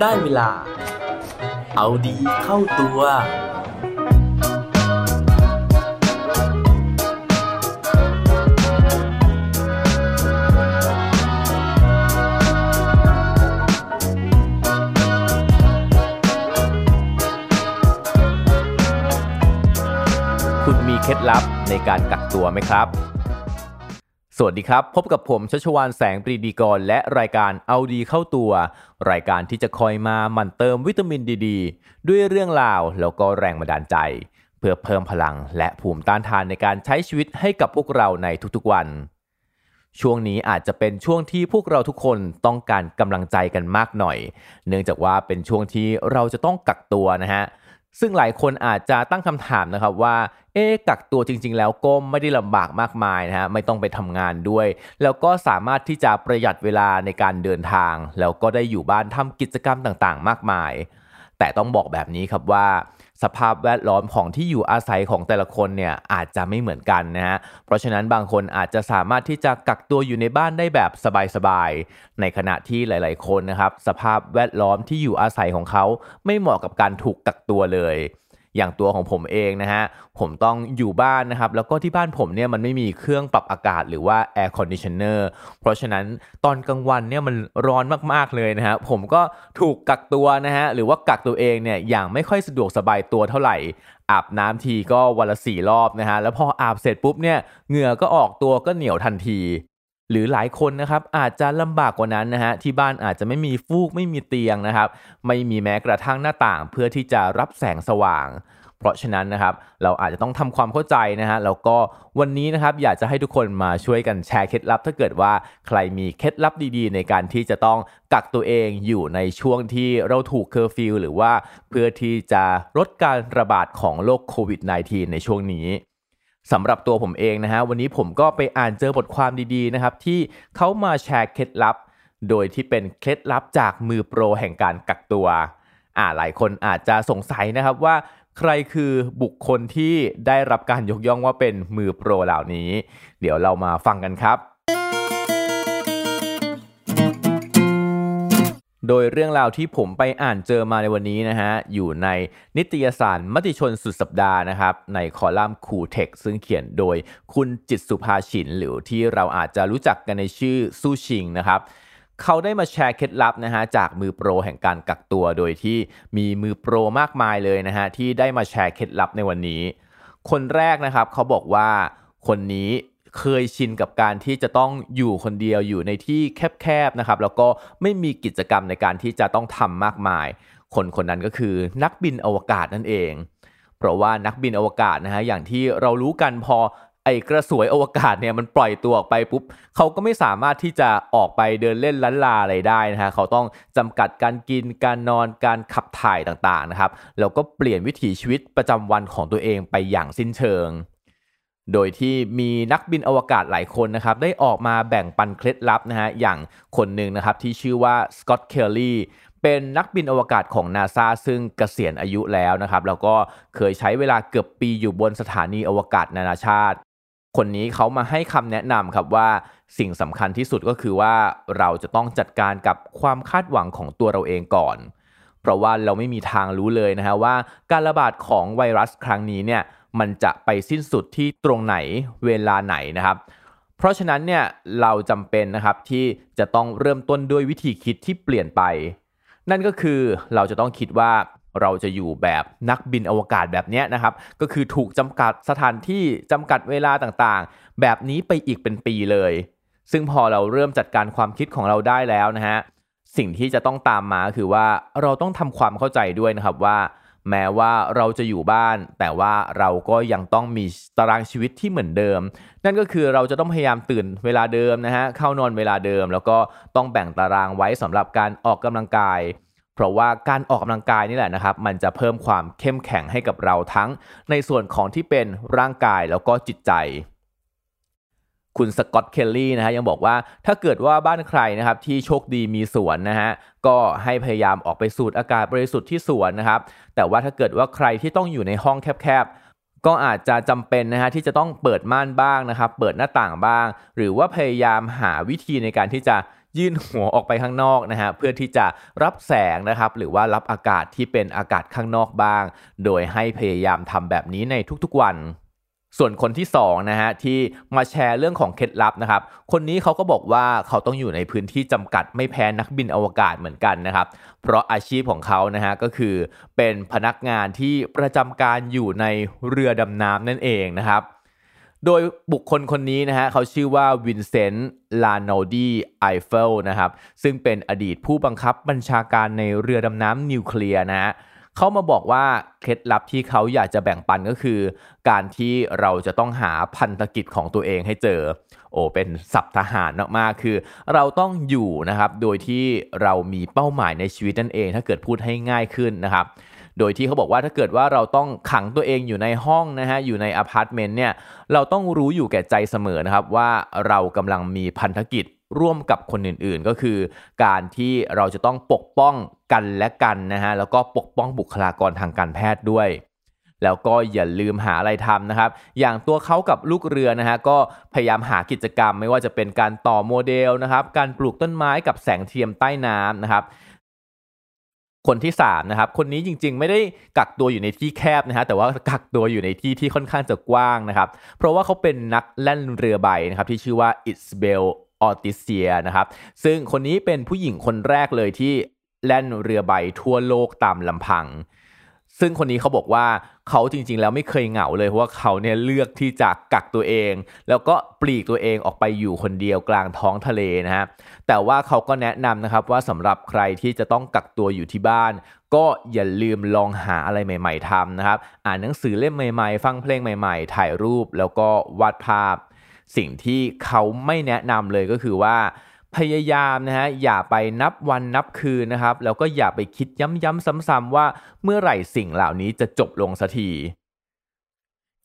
ได้เวลา เอาดีเข้าตัว คุณมีเคล็ดลับในการกักตัวไหมครับ สวัสดีครับ พบกับผมชัชวานแสงปรีดีกร และรายการเอาดีเข้าตัว รายการที่จะคอยมาหมั่นเติมวิตามินดีดด้วยเรื่องราวแล้วก็แรงบันดาลใจ เพื่อเพิ่มพลังและภูมิต้านทานในการใช้ชีวิตให้กับพวกเราในทุกๆวัน ช่วงนี้อาจจะเป็นช่วงที่พวกเราทุกคนต้องการกำลังใจกันมากหน่อย เนื่องจากว่าเป็นช่วงที่เราจะต้องกักตัวนะฮะ ซึ่งหลายคนอาจจะตั้งคำถามนะครับว่า เอ๊ะกักตัวจริง ๆ แล้วก็ไม่ได้ลำบากมากมายนะฮะ ไม่ต้องไปทำงานด้วย แล้วก็สามารถที่จะประหยัดเวลาในการเดินทาง แล้วก็ได้อยู่บ้านทำกิจกรรมต่างๆ มากมาย แต่ต้องบอกแบบนี้ครับว่า สภาพแวดล้อมของที่อยู่อาศัยของแต่ละคนเนี่ยอาจจะไม่เหมือนกันนะฮะ เพราะฉะนั้นบางคนอาจจะสามารถที่จะกักตัวอยู่ในบ้านได้แบบสบายๆ ในขณะที่หลาย ๆ คนนะครับ สภาพแวดล้อมที่อยู่อาศัยของเขาไม่เหมาะกับการถูกกักตัวเลย อย่างตัวของผมเองนะฮะผมต้องอยู่บ้านนะครับแล้วก็ที่บ้านผมเนี่ยมันไม่มีเครื่องปรับอากาศหรือว่า air conditioner เพราะฉะนั้นตอนกลางวันเนี่ยมันร้อนมากๆเลยนะฮะผมก็ถูกกักตัวนะฮะหรือว่ากักตัวเองเนี่ยอย่างไม่ค่อยสะดวกสบายตัวเท่าไหร่อาบน้ำทีก็วันละสี่รอบนะฮะแล้วพออาบเสร็จปุ๊บเนี่ยเหงื่อก็ออกตัวก็เหนียวทันที หรือหลายคนนะครับอาจจะลำบากกว่านั้นนะฮะที่บ้านอาจจะไม่มีฟูกไม่มีเตียงนะครับ ไม่มีแม้กระทั่งหน้าต่างเพื่อที่จะรับแสงสว่าง เพราะฉะนั้นนะครับเราอาจจะต้องทำความเข้าใจนะฮะแล้วก็วันนี้นะครับอยากจะให้ทุกคนมาช่วยกันแชร์เคล็ดลับ ถ้าเกิดว่าใครมีเคล็ดลับดีๆ ในการที่จะต้องกักตัวเองอยู่ในช่วงที่เราถูกเคอร์ฟิวหรือว่าเพื่อที่จะลดการระบาดของโรคโควิด -19 ในช่วงนี้ สำหรับตัวผมเองนะฮะวันนี้ผมก็ไปอ่านเจอบทความดีๆนะครับที่เขามาแชร์เคล็ดลับ โดยที่เป็นเคล็ดลับจากมือโปรแห่งการกักตัวอ่าหลายคนอาจจะสงสัยนะครับว่าใครคือบุคคลที่ได้รับการยกย่องว่าเป็นมือโปรเหล่านี้ เดี๋ยวเรามาฟังกันครับ โดยเรื่องราวที่ผมไปอ่านเจอมาในวันนี้นะฮะ อยู่ในนิตยสารมติชนสุดสัปดาห์นะครับ ในคอลัมน์คูเทคซึ่งเขียนโดยคุณจิตสุภาฉิน หรือที่เราอาจจะรู้จักกันในชื่อซูชิงนะครับเขาได้มาแชร์เคล็ดลับนะฮะจากมือโปรแห่งการกักตัว โดยที่มีมือโปรมากมายเลยนะฮะที่ได้มาแชร์เคล็ดลับในวันนี้ คนแรกนะครับเขาบอกว่าคนนี้ เคยชินกับการที่จะต้องอยู่คนเดียวอยู่ในที่แคบๆนะครับแล้วก็ไม่มีกิจกรรมในการที่จะต้องทำมากมาย คนคนนั้นก็คือนักบินอวกาศนั่นเอง เพราะว่านักบินอวกาศนะฮะอย่างที่เรารู้กันพอไอ้กระสวยอวกาศเนี่ยมันปล่อยตัวออกไปปุ๊บเขาก็ไม่สามารถที่จะออกไปเดินเล่นล้านลาอะไรได้นะฮะเขาต้องจำกัดการกินการนอนการขับถ่ายต่างๆนะครับแล้วก็เปลี่ยนวิถีชีวิตประจำวันของตัวเองไปอย่างสิ้นเชิง โดยที่มีนักบินอวกาศหลายคนนะครับได้ออกมาแบ่งปันเคล็ดลับนะฮะอย่างคนหนึ่งนะครับที่ชื่อว่าสกอตเคลลี่เป็นนักบินอวกาศของนาซาซึ่งเกษียณอายุแล้วนะครับแล้วก็เคยใช้เวลาเกือบปีอยู่บนสถานีอวกาศนานาชาติ คนนี้เขามาให้คำแนะนำครับว่าสิ่งสำคัญที่สุดก็คือว่าเราจะต้องจัดการกับความคาดหวังของตัวเราเองก่อน เพราะว่าเราไม่มีทางรู้เลยนะฮะว่าการระบาดของไวรัสครั้งนี้เนี่ย มันจะไปสิ้นสุดที่ตรงไหนเวลาไหนนะครับ เพราะฉะนั้นเนี่ยเราจำเป็นนะครับที่จะต้องเริ่มต้นด้วยวิธีคิดที่เปลี่ยนไป นั่นก็คือเราจะต้องคิดว่าเราจะอยู่แบบนักบินอวกาศแบบเนี้ยนะครับ ก็คือถูกจำกัดสถานที่จำกัดเวลาต่างๆ แบบนี้ไปอีกเป็นปีเลย ซึ่งพอเราเริ่มจัดการความคิดของเราได้แล้วนะฮะสิ่งที่จะต้องตามมาคือว่าเราต้องทำความเข้าใจด้วยนะครับว่า แม้ว่าเราจะอยู่บ้าน แต่ว่าเราก็ยังต้องมีตารางชีวิตที่เหมือนเดิม นั่นก็คือเราจะต้องพยายามตื่นเวลาเดิมนะฮะเข้านอนเวลาเดิม แล้วก็ต้องแบ่งตารางไว้สำหรับการออกกำลังกาย เพราะว่าการออกกำลังกายนี่แหละนะครับ มันจะเพิ่มความเข้มแข็งให้กับเราทั้งในส่วนของที่เป็นร่างกายแล้วก็จิตใจ คุณสกอตเคลลี่นะฮะยังบอกว่าถ้าเกิดว่าบ้านใครนะครับที่โชคดีมีสวนนะฮะก็ให้พยายามออกไปสูดอากาศบริสุทธิ์ที่สวนนะครับแต่ว่าถ้าเกิดว่าใครที่ต้องอยู่ในห้องแคบๆ ก็อาจจะจำเป็นนะฮะที่จะต้องเปิดม่านบ้างนะครับเปิดหน้าต่างบ้าง หรือว่าพยายามหาวิธีในการที่จะยื่นหัวออกไปข้างนอกนะฮะเพื่อที่จะรับแสงนะครับหรือว่ารับอากาศที่เป็นอากาศข้างนอกบ้าง โดยให้พยายามทำแบบนี้ในทุกๆวัน ส่วนคนที่2นะฮะที่มาแชร์เรื่องของเคล็ดลับนะครับ คนนี้เขาก็บอกว่าเขาต้องอยู่ในพื้นที่จำกัดไม่แพ้นักบินอวกาศเหมือนกันนะครับ เพราะอาชีพของเขานะฮะก็คือเป็นพนักงานที่ประจำการอยู่ในเรือดำน้ำนั่นเองนะครับ โดยบุคคลคนนี้นะฮะเขาชื่อว่าวินเซนต์ลาโนดีไอเฟลนะครับซึ่งเป็นอดีตผู้บังคับบัญชาการในเรือดำน้ำนิวเคลียร์นะฮะ เขามาบอกว่าเคล็ดลับที่เขาอยากจะแบ่งปันก็คือ การที่เราจะต้องหาพันธกิจของตัวเองให้เจอ โอ้เป็นศัพท์ทหารมากๆคือ เราต้องอยู่นะครับโดยที่เรามีเป้าหมายในชีวิตนั่นเอง ถ้าเกิดพูดให้ง่ายขึ้นนะครับโดยที่เขาบอกว่าถ้าเกิดว่าเราต้องขังตัวเองอยู่ในห้องนะฮะอยู่ในอพาร์ตเมนต์เนี่ยเราต้องรู้อยู่แก่ใจเสมอนะครับว่าเรากำลังมีพันธกิจ ร่วมกับคนอื่นๆ ก็คือ การที่เราจะต้องปกป้องกันและกันนะฮะแล้วก็ปกป้องบุคลากรทางการแพทย์ด้วยแล้วก็อย่าลืมหาอะไรทำนะครับ อย่างตัวเขากับลูกเรือนะฮะก็พยายามหากิจกรรมไม่ว่าจะเป็นการต่อโมเดลนะครับ การปลูกต้นไม้กับแสงเทียมใต้น้ำนะครับ คนที่3นะครับ คนนี้จริงๆ ไม่ได้กักตัวอยู่ในที่แคบนะฮะแต่ว่ากักตัวอยู่ในที่ที่ค่อนข้างจะกว้างนะครับ เพราะว่าเขาเป็นนักแล่นเรือใบนะครับที่ชื่อว่าอิสเบล ออติเซียนะครับ ซึ่งคนนี้เป็นผู้หญิงคนแรกเลยที่แล่นเรือใบทั่วโลกตามลำพัง ซึ่งคนนี้เขาบอกว่าเขาจริงๆ แล้วไม่เคยเหงาเลยเพราะว่าเขาเนี่ยเลือกที่จะกักตัวเอง แล้วก็ปลีกตัวเองออกไปอยู่คนเดียวกลางท้องทะเลนะฮะแต่ว่าเขาก็แนะนำนะครับว่าสำหรับใครที่จะต้องกักตัวอยู่ที่บ้าน ก็อย่าลืมลองหาอะไรใหม่ ๆทำนะครับ อ่านหนังสือเล่มใหม่ๆ ฟังเพลงใหม่ ๆ ถ่ายรูปแล้วก็วาดภาพ สิ่งที่เขาไม่แนะนำเลยก็คือว่าพยายามนะฮะอย่าไปนับวันนับคืนนะครับ แล้วก็อย่าไปคิดย้ำๆซ้ำๆว่าเมื่อไหร่สิ่งเหล่านี้จะจบลงสักที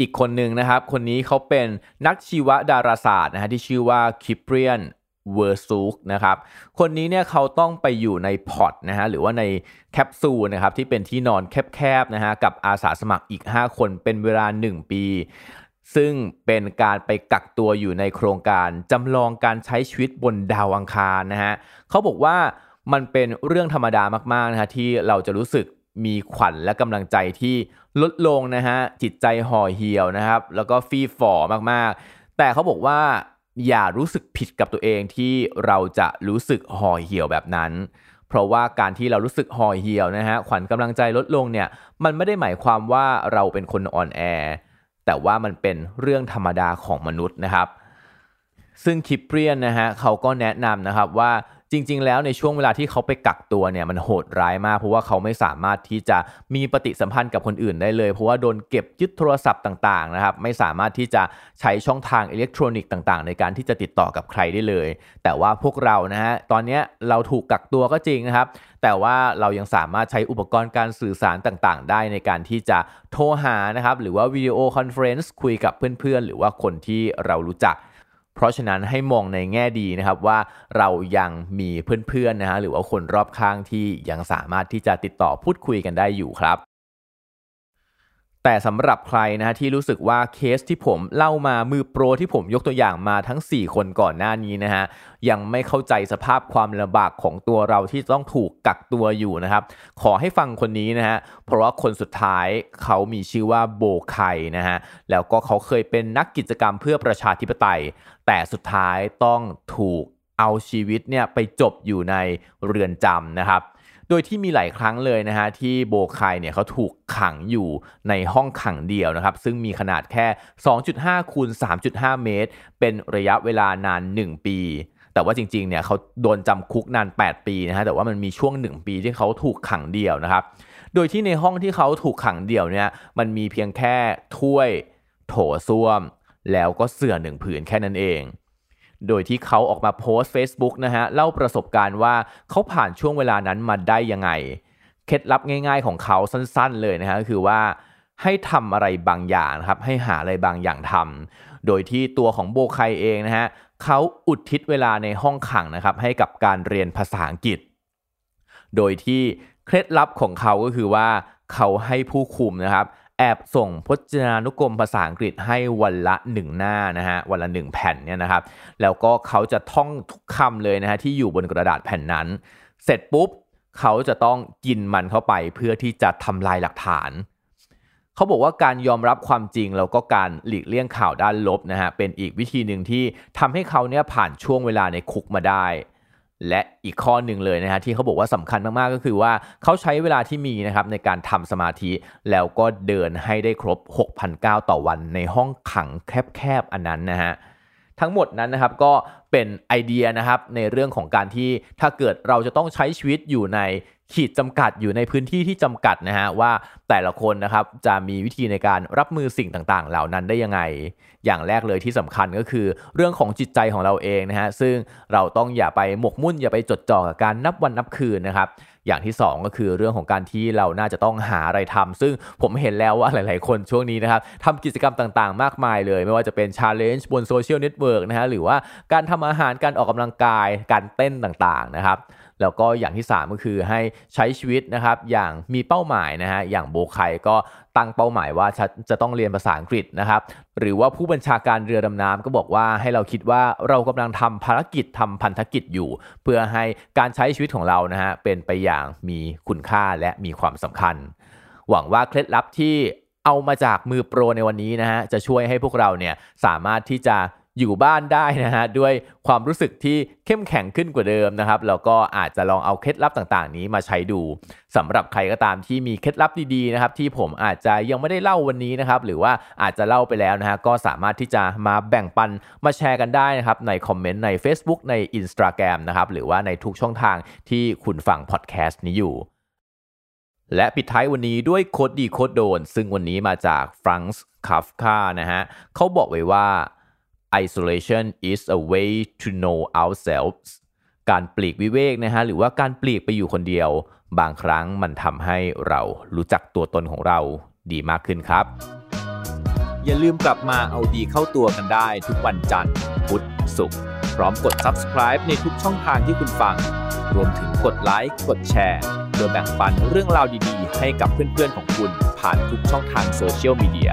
อีกคนหนึ่งนะครับ คนนี้เขาเป็นนักชีวดาราศาสตร์นะฮะที่ชื่อว่าคิปเรียนเวอร์ซูกนะครับ คนนี้เนี่ยเขาต้องไปอยู่ในพอตนะฮะหรือว่าในแคปซูลนะครับที่เป็นที่นอนแคบๆนะฮะกับอาสาสมัครอีก 5 คนเป็นเวลา 1 ปี ซึ่งเป็นการไปกักตัวอยู่ในโครงการจำลองการใช้ชีวิตบนดาวอังคารนะฮะเขาบอกว่ามันเป็นเรื่องธรรมดามากๆนะฮะที่เราจะรู้สึกมีขวัญและกำลังใจที่ลดลงนะฮะจิตใจห่อเหี่ยวนะครับ แล้วก็ฟีฝ่อมากๆ แต่เขาบอกว่าอย่ารู้สึกผิดกับตัวเองที่เราจะรู้สึกห่อเหี่ยวแบบนั้น เพราะว่าการที่เรารู้สึกห่อเหี่ยวนะฮะขวัญกำลังใจลดลงเนี่ยมันไม่ได้หมายความว่าเราเป็นคนอ่อนแอ แต่ว่ามันเป็นเรื่องธรรมดาของมนุษย์นะครับ ซึ่งคิปเรียนนะฮะเขาก็แนะนำนะครับว่า จริง ๆ แล้วในช่วงเวลาที่เขาไปกักตัวเนี่ยมันโหดร้ายมากเพราะว่าเขาไม่สามารถที่จะมีปฏิสัมพันธ์กับคนอื่นได้เลย เพราะว่าโดนเก็บยึดโทรศัพท์ต่างๆนะครับไม่สามารถที่จะใช้ช่องทางอิเล็กทรอนิกส์ต่าง ๆ ในการที่จะติดต่อกับใครได้เลย แต่ว่าพวกเรานะฮะตอนนี้เราถูกกักตัวก็จริงนะครับแต่ว่าเรายังสามารถใช้อุปกรณ์การสื่อสารต่างๆ ได้ในการที่จะโทรหานะครับหรือว่า video conference คุยกับเพื่อนๆ หรือว่าคนที่เรารู้จัก เพราะฉะนั้นให้มองในแง่ดีนะครับว่าเรายังมีเพื่อนๆนะฮะหรือว่าคนรอบข้างที่ยังสามารถที่จะติดต่อพูดคุยกันได้อยู่ครับ แต่สำหรับใครนะฮะที่รู้สึกว่าเคสที่ผมเล่ามามือโปรที่ผมยกตัวอย่างมาทั้ง 4 คนก่อนหน้านี้นะฮะยังไม่เข้าใจสภาพความลำบากของตัวเราที่ต้องถูกกักตัวอยู่นะครับ ขอให้ฟังคนนี้นะฮะเพราะว่าคนสุดท้ายเขามีชื่อว่าโบไคนะฮะแล้วก็เขาเคยเป็นนักกิจกรรมเพื่อประชาธิปไตย แต่สุดท้ายต้องถูกเอาชีวิตเนี่ยไปจบอยู่ในเรือนจำนะครับ โดยที่มีหลายครั้งเลยนะฮะที่โบคายเนี่ยเขาถูกขังอยู่ในห้องขังเดียวนะครับ ซึ่งมีขนาดแค่ 2.5 คูณ 3.5 เมตร เป็นระยะเวลานาน 1 ปีแต่ว่าจริงๆ เนี่ยเขาโดนจำคุกนาน 8 ปีนะฮะ แต่ว่ามันมีช่วง 1 ปีที่เขาถูกขังเดียวนะครับ โดยที่ในห้องที่เขาถูกขังเดี่ยวเนี่ย มันมีเพียงแค่ถ้วย โถส้วม แล้วก็เสื่อหนึ่งผืนแค่นั้นเอง โดยที่เขาออกมาโพสต์ Facebook นะฮะเล่าประสบการณ์ว่าเขาผ่านช่วงเวลานั้นมาได้ยังไง เคล็ดลับง่าย ๆ ของเขาสั้นๆ เลยนะฮะคือว่าให้ทำอะไรบางอย่างครับให้หาอะไรบางอย่างทำโดยที่ตัวของโบไคเองนะฮะเขาอุทิศเวลาในห้องขังนะครับให้กับการเรียนภาษาอังกฤษ โดยที่เคล็ดลับของเขาก็คือว่าเขาให้ผู้คุมนะครับ แอบส่งพจนานุกรมภาษาอังกฤษให้วันละหนึ่งหน้านะฮะวันละหนึ่งแผ่นเนี่ยนะครับแล้วก็เขาจะท่องทุกคำเลยนะฮะที่อยู่บนกระดาษแผ่นนั้น เสร็จปุ๊บเขาจะต้องกินมันเข้าไปเพื่อที่จะทำลายหลักฐาน เขาบอกว่าการยอมรับความจริงแล้วก็การหลีกเลี่ยงข่าวด้านลบนะฮะเป็นอีกวิธีหนึ่งที่ทำให้เขาเนี่ยผ่านช่วงเวลาในคุกมาได้ และอีกข้อหนึ่งเลยนะฮะที่เขาบอกว่าสำคัญมากๆก็คือว่าเขาใช้เวลาที่มีนะครับในการทำสมาธิแล้วก็เดินให้ได้ครบ 6,009ต่อวันในห้องขังแคบๆอันนั้นนะฮะทั้งหมดนั้นนะครับก็เป็นไอเดียนะครับในเรื่องของการที่ถ้าเกิดเราจะต้องใช้ชีวิตอยู่ใน ขีดจำกัดอยู่ในพื้นที่ที่จำกัดนะฮะว่าแต่ละคนนะครับจะมีวิธีในการรับมือสิ่งต่างๆ เหล่านั้นได้ยังไง อย่างแรกเลยที่สำคัญก็คือเรื่องของจิตใจของเราเองนะฮะซึ่งเราต้องอย่าไปหมกมุ่นอย่าไปจดจ่อกับการนับวันนับคืนนะครับอย่างที่ 2 ก็คือเรื่องของการที่เราน่าจะต้องหาอะไรทำซึ่งผมเห็นแล้วว่าหลาย ๆ คนช่วงนี้นะครับทำกิจกรรมต่าง ๆ มากมายเลย ไม่ว่าจะเป็น challenge บนโซเชียลเน็ตเวิร์กนะฮะหรือว่าการทำอาหารการออกกำลังกายการเต้นต่าง ๆ นะครับ แล้วก็อย่างที่ 3 ก็คือให้ใช้ชีวิตนะครับอย่างมีเป้าหมายนะฮะอย่างโบไคก็ตั้งเป้าหมายว่าจะจะต้องเรียนภาษาอังกฤษนะครับหรือว่าผู้บัญชาการเรือดำน้ำก็บอกว่าให้เราคิดว่าเรากำลังทำภารกิจทำพันธกิจอยู่ เพื่อให้การใช้ชีวิตของเรานะฮะเป็นไปอย่างมีคุณค่าและมีความสำคัญ หวังว่าเคล็ดลับที่เอามาจากมือโปรในวันนี้นะฮะจะช่วยให้พวกเราเนี่ยสามารถที่จะ อยู่บ้านได้นะฮะด้วยความรู้สึกที่เข้มแข็งขึ้นกว่าเดิมนะครับแล้วก็อาจจะลองเอาเคล็ดลับต่างๆ นี้มาใช้ดูสำหรับใครก็ตามที่มีเคล็ดลับดีๆนะครับที่ผมอาจจะยังไม่ได้เล่าวันนี้นะครับหรือว่าอาจจะเล่าไปแล้วนะฮะก็สามารถที่จะมาแบ่งปันมาแชร์กันได้นะครับในคอมเมนต์ใน Facebook ใน Instagram นะครับหรือว่าในทุกช่องทางที่คุณฟังพอดแคสต์นี้อยู่และปิดท้ายวันนี้ด้วย quote ดี quote โดน ซึ่งวันนี้มาจากฟรันซ์คาฟคานะฮะเขาบอกไว้ว่า isolation is a way to know ourselves การปลีกวิเวกนะฮะหรือว่าการปลีกไปอยู่คนเดียว บางครั้งมันทำให้เรารู้จักตัวตนของเราดีมากขึ้นครับ อย่าลืมกลับมาเอาดีเข้าตัวกันได้ทุกวันจันทร์พุธศุกร์พร้อมกด subscribe ในทุกช่องทางที่คุณฟัง รวมถึงกดไลค์กดแชร์โดยแบ่งปันเรื่องราวดีๆ ให้กับเพื่อนๆของคุณผ่านทุกช่องทางโซเชียลมีเดีย